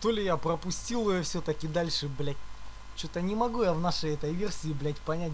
То ли я пропустил ее все-таки дальше, блядь. Что-то не могу я в нашей этой версии, блядь, понять,